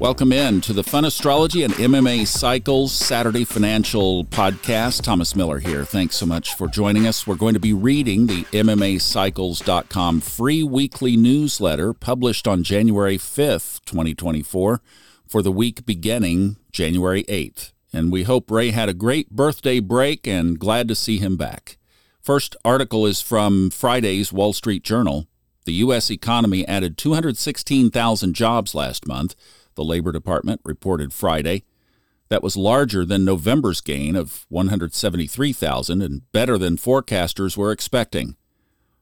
Welcome in to the Fun Astrology and MMA Cycles Saturday Financial Podcast. Thomas Miller here. Thanks so much for joining us. We're going to be reading the MMAcycles.com free weekly newsletter published on January 5th, 2024, for the week beginning January 8th. And we hope Ray had a great birthday break and glad to see him back. First article is from Friday's Wall Street Journal. The U.S. economy added 216,000 jobs last month the Labor Department reported Friday. That was larger than November's gain of 173,000 and better than forecasters were expecting.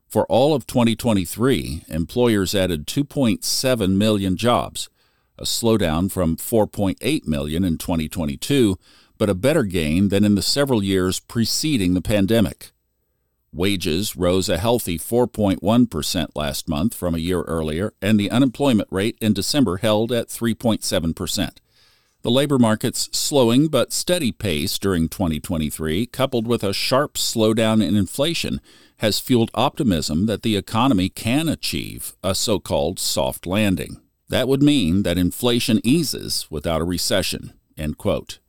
For all of 2023, employers added 2.7 million jobs, a slowdown from 4.8 million in 2022, but a better gain than in the several years preceding the pandemic. Wages rose a healthy 4.1% last month from a year earlier, and the unemployment rate in December held at 3.7%. The labor market's slowing but steady pace during 2023, coupled with a sharp slowdown in inflation, has fueled optimism that the economy can achieve a so called soft landing. That would mean that inflation eases without a recession. End quote.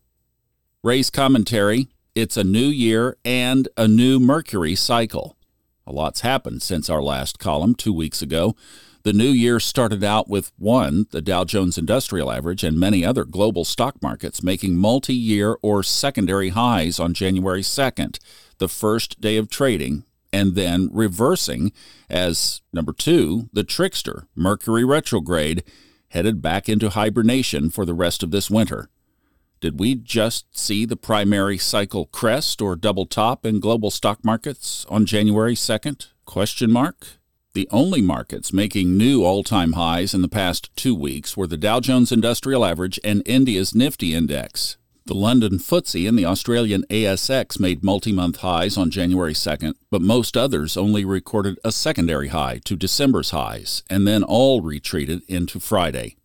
Ray's commentary it's a new year and a new Mercury cycle. A lot's happened since our last column two weeks ago. The new year started out with one, the Dow Jones Industrial Average, and many other global stock markets making multi year or secondary highs on January 2nd, the first day of trading, and then reversing as number two, the trickster, Mercury retrograde, headed back into hibernation for the rest of this winter. Did we just see the primary cycle crest or double top in global stock markets on January 2nd? Question mark. The only markets making new all-time highs in the past 2 weeks were the Dow Jones Industrial Average and India's Nifty index. The London FTSE and the Australian ASX made multi-month highs on January 2nd, but most others only recorded a secondary high to December's highs and then all retreated into Friday.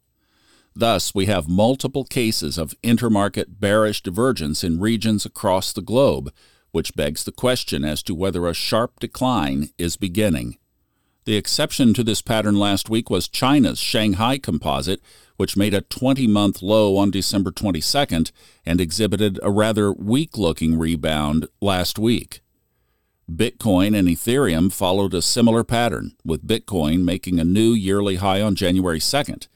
Thus, we have multiple cases of intermarket bearish divergence in regions across the globe, which begs the question as to whether a sharp decline is beginning. The exception to this pattern last week was China's Shanghai Composite, which made a 20 month low on December 22nd and exhibited a rather weak looking rebound last week. Bitcoin and Ethereum followed a similar pattern, with Bitcoin making a new yearly high on January 2nd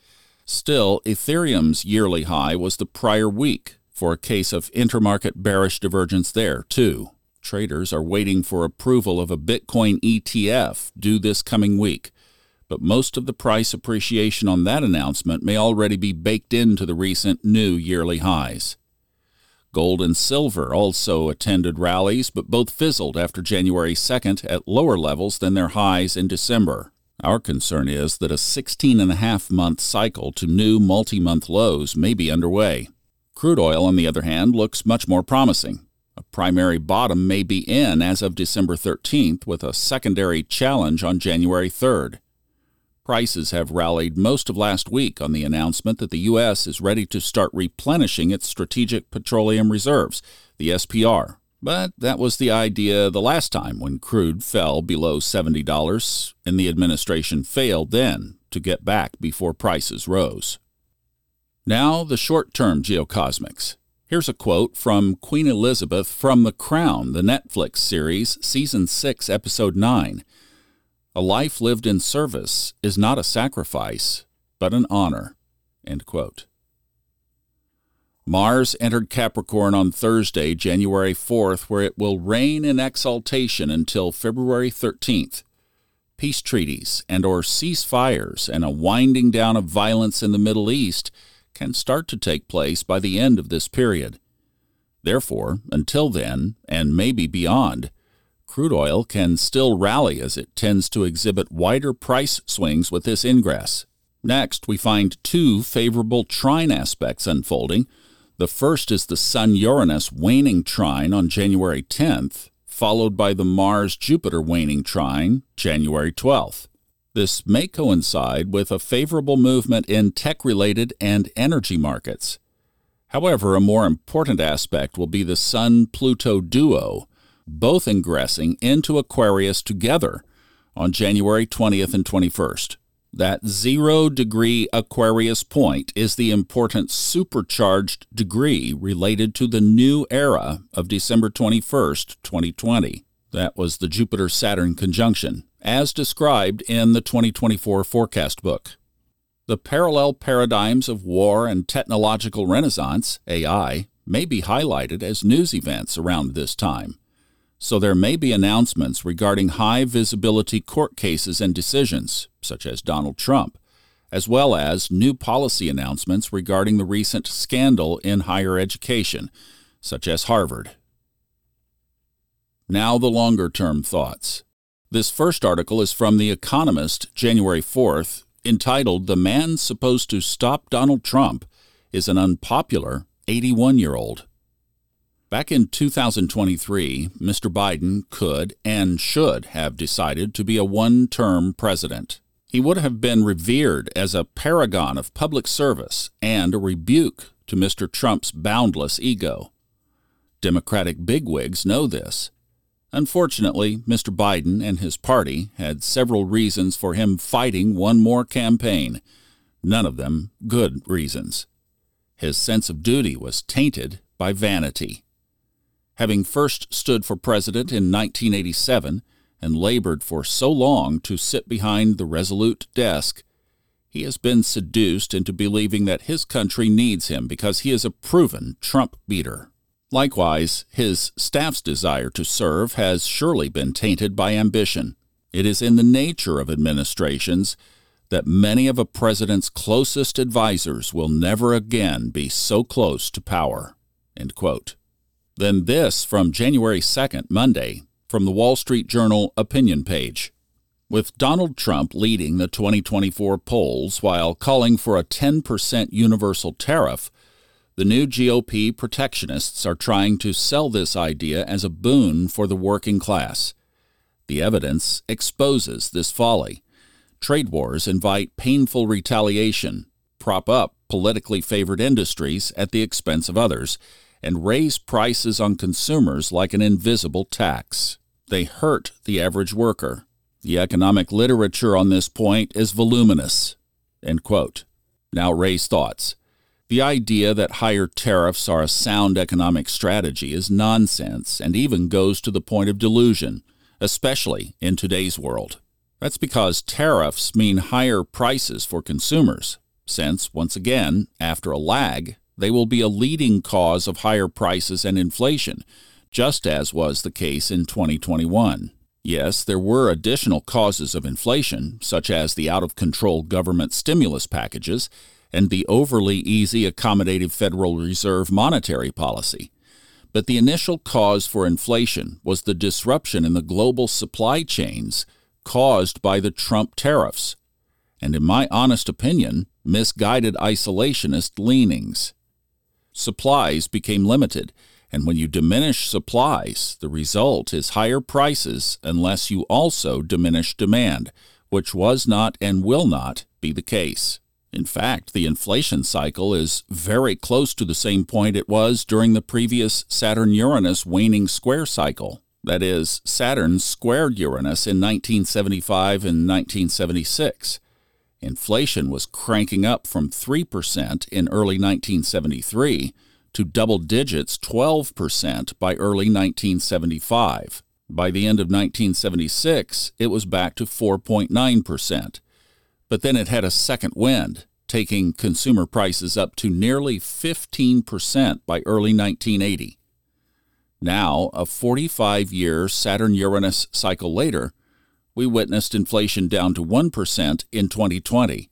Still, Ethereum's yearly high was the prior week for a case of intermarket bearish divergence there, too. Traders are waiting for approval of a Bitcoin ETF due this coming week, but most of the price appreciation on that announcement may already be baked into the recent new yearly highs. Gold and silver also attended rallies, but both fizzled after January 2nd at lower levels than their highs in December. Our concern is that a 16 and a half month cycle to new multi month lows may be underway. Crude oil, on the other hand, looks much more promising. A primary bottom may be in as of December 13th, with a secondary challenge on January 3rd. Prices have rallied most of last week on the announcement that the U.S. is ready to start replenishing its Strategic Petroleum Reserves, the SPR, but that was the idea the last time when crude fell below $70, and the administration failed then to get back before prices rose. Now, the short term geocosmics. Here's a quote from Queen Elizabeth from The Crown, the Netflix series, Season 6, Episode 9. A life lived in service is not a sacrifice, but an honor. End quote. Mars entered Capricorn on Thursday, January 4th, where it will reign in exaltation until February 13th. Peace treaties and or ceasefires and a winding down of violence in the Middle East can start to take place by the end of this period. Therefore, until then, and maybe beyond, crude oil can still rally as it tends to exhibit wider price swings with this ingress. Next, we find two favorable trine aspects unfolding the first is the Sun Uranus waning trine on January 10th, followed by the Mars Jupiter waning trine January 12th. This may coincide with a favorable movement in tech related and energy markets. However, a more important aspect will be the Sun Pluto duo, both ingressing into Aquarius together on January 20th and 21st. That zero degree Aquarius point is the important supercharged degree related to the new era of December 21st, 2020. That was the Jupiter Saturn conjunction, as described in the 2024 forecast book. The parallel paradigms of war and technological renaissance, AI, may be highlighted as news events around this time so there may be announcements regarding high visibility court cases and decisions, such as Donald Trump, as well as new policy announcements regarding the recent scandal in higher education, such as Harvard. Now, the longer term thoughts. This first article is from The Economist, January 4th, entitled The Man Supposed to Stop Donald Trump is an Unpopular 81 Year Old. Back in 2023, Mr. Biden could and should have decided to be a one term president. He would have been revered as a paragon of public service and a rebuke to Mr. Trump's boundless ego. Democratic bigwigs know this. Unfortunately, Mr. Biden and his party had several reasons for him fighting one more campaign, none of them good reasons. His sense of duty was tainted by vanity. Having first stood for president in 1987 and labored for so long to sit behind the resolute desk, he has been seduced into believing that his country needs him because he is a proven Trump beater. Likewise, his staff's desire to serve has surely been tainted by ambition. It is in the nature of administrations that many of a president's closest advisers will never again be so close to power. Then this from January 2nd, Monday, from the Wall Street Journal opinion page. With Donald Trump leading the 2024 polls while calling for a 10% universal tariff, the new GOP protectionists are trying to sell this idea as a boon for the working class. The evidence exposes this folly. Trade wars invite painful retaliation, prop up politically favored industries at the expense of others, and raise prices on consumers like an invisible tax. They hurt the average worker. The economic literature on this point is voluminous. Now, Ray's thoughts. The idea that higher tariffs are a sound economic strategy is nonsense and even goes to the point of delusion, especially in today's world. That's because tariffs mean higher prices for consumers, since, once again, after a lag, they will be a leading cause of higher prices and inflation, just as was the case in 2021. Yes, there were additional causes of inflation, such as the out of control government stimulus packages and the overly easy accommodative Federal Reserve monetary policy. But the initial cause for inflation was the disruption in the global supply chains caused by the Trump tariffs, and in my honest opinion, misguided isolationist leanings supplies became limited. And when you diminish supplies, the result is higher prices unless you also diminish demand, which was not and will not be the case. In fact, the inflation cycle is very close to the same point it was during the previous Saturn Uranus waning square cycle. That is, Saturn squared Uranus in 1975 and 1976. Inflation was cranking up from 3% in early 1973 to double digits 12% by early 1975. By the end of 1976, it was back to 4.9%. But then it had a second wind, taking consumer prices up to nearly 15% by early 1980. Now, a 45 year Saturn Uranus cycle later, we witnessed inflation down to 1% in 2020.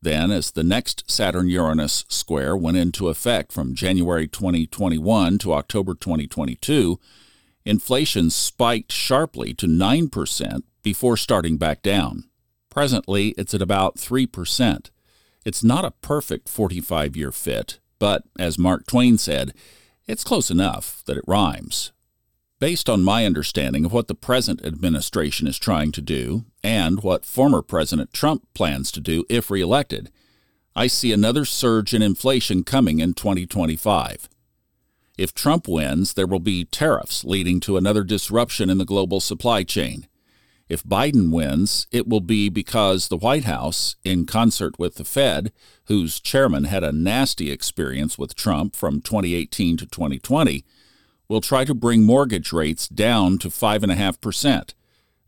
Then, as the next Saturn Uranus square went into effect from January 2021 to October 2022, inflation spiked sharply to 9% before starting back down. Presently, it's at about 3%. It's not a perfect 45 year fit, but as Mark Twain said, it's close enough that it rhymes. Based on my understanding of what the present administration is trying to do and what former President Trump plans to do if reelected, I see another surge in inflation coming in 2025. If Trump wins, there will be tariffs leading to another disruption in the global supply chain. If Biden wins, it will be because the White House, in concert with the Fed, whose chairman had a nasty experience with Trump from 2018 to 2020, will try to bring mortgage rates down to 5.5%.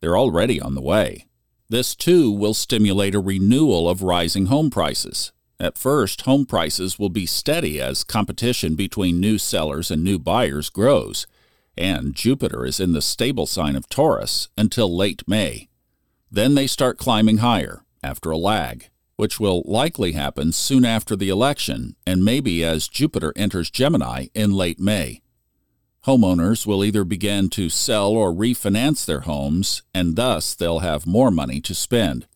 They're already on the way. This too will stimulate a renewal of rising home prices. At first, home prices will be steady as competition between new sellers and new buyers grows and Jupiter is in the stable sign of Taurus until late May. Then they start climbing higher after a lag, which will likely happen soon after the election and maybe as Jupiter enters Gemini in late May. Homeowners will either begin to sell or refinance their homes, and thus they'll have more money to spend.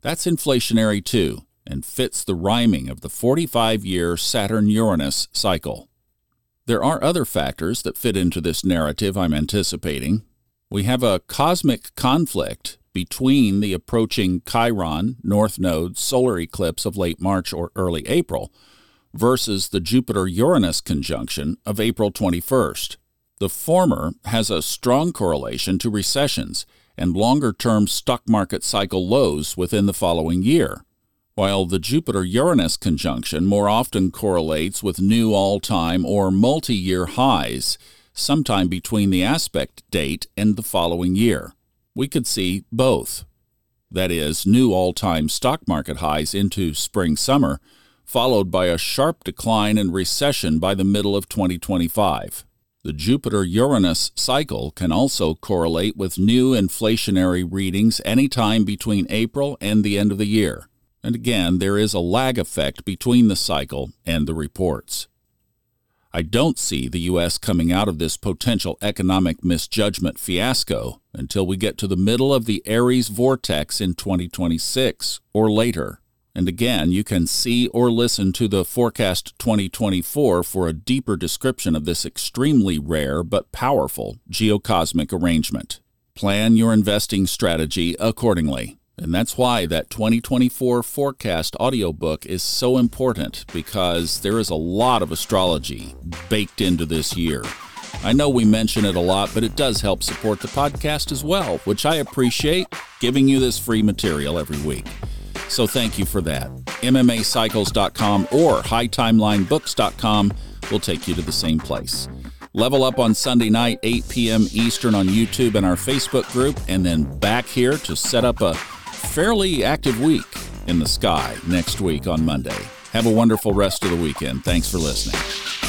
That's inflationary too, and fits the rhyming of the 45 year Saturn Uranus cycle. There are other factors that fit into this narrative I'm anticipating. We have a cosmic conflict between the approaching Chiron North Node solar eclipse of late March or early April versus the Jupiter Uranus conjunction of April 21st. The former has a strong correlation to recessions and longer term stock market cycle lows within the following year while the Jupiter Uranus conjunction more often correlates with new all time or multi year highs sometime between the aspect date and the following year. We could see both. That is, new all time stock market highs into spring summer, followed by a sharp decline and recession by the middle of 2025. The Jupiter Uranus cycle can also correlate with new inflationary readings anytime between April and the end of the year. And again, there is a lag effect between the cycle and the reports. I don't see the U.S. coming out of this potential economic misjudgment fiasco until we get to the middle of the Aries vortex in 2026 or later. And again, you can see or listen to the Forecast 2024 for a deeper description of this extremely rare but powerful geocosmic arrangement. Plan your investing strategy accordingly. And that's why that 2024 forecast audiobook is so important because there is a lot of astrology baked into this year. I know we mention it a lot, but it does help support the podcast as well, which I appreciate giving you this free material every week. So thank you for that. MMAcycles.com or hightimelinebooks.com will take you to the same place. Level up on Sunday night, 8 p.m. Eastern on YouTube and our Facebook group, and then back here to set up a fairly active week in the sky next week on Monday. Have a wonderful rest of the weekend. Thanks for listening.